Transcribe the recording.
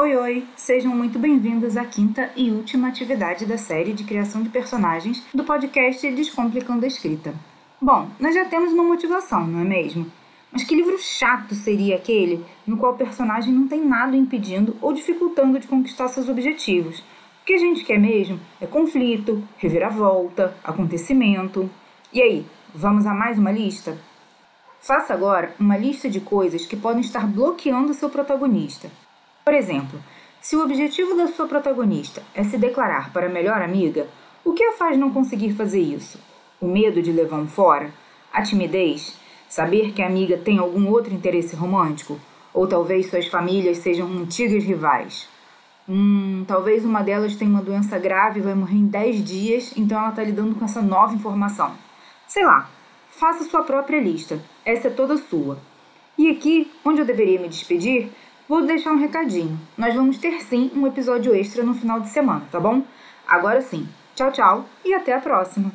Oi, oi! Sejam muito bem-vindos à quinta e última atividade da série de criação de personagens do podcast Descomplicando a Escrita. Bom, nós já temos uma motivação, não é mesmo? Mas que livro chato seria aquele no qual o personagem não tem nada impedindo ou dificultando de conquistar seus objetivos? O que a gente quer mesmo é conflito, reviravolta, acontecimento. E aí, vamos a mais uma lista? Faça agora uma lista de coisas que podem estar bloqueando seu protagonista. Por exemplo, se o objetivo da sua protagonista é se declarar para a melhor amiga, o que a faz não conseguir fazer isso? O medo de levar um fora? A timidez? Saber que a amiga tem algum outro interesse romântico? Ou talvez suas famílias sejam antigas rivais? Hum, talvez uma delas tenha uma doença grave e vai morrer em 10 dias, então ela está lidando com essa nova informação. Sei lá, faça sua própria lista, essa é toda sua. E aqui, onde eu deveria me despedir, vou deixar um recadinho. Nós vamos ter sim um episódio extra no final de semana, tá bom? Agora sim, tchau, tchau e até a próxima!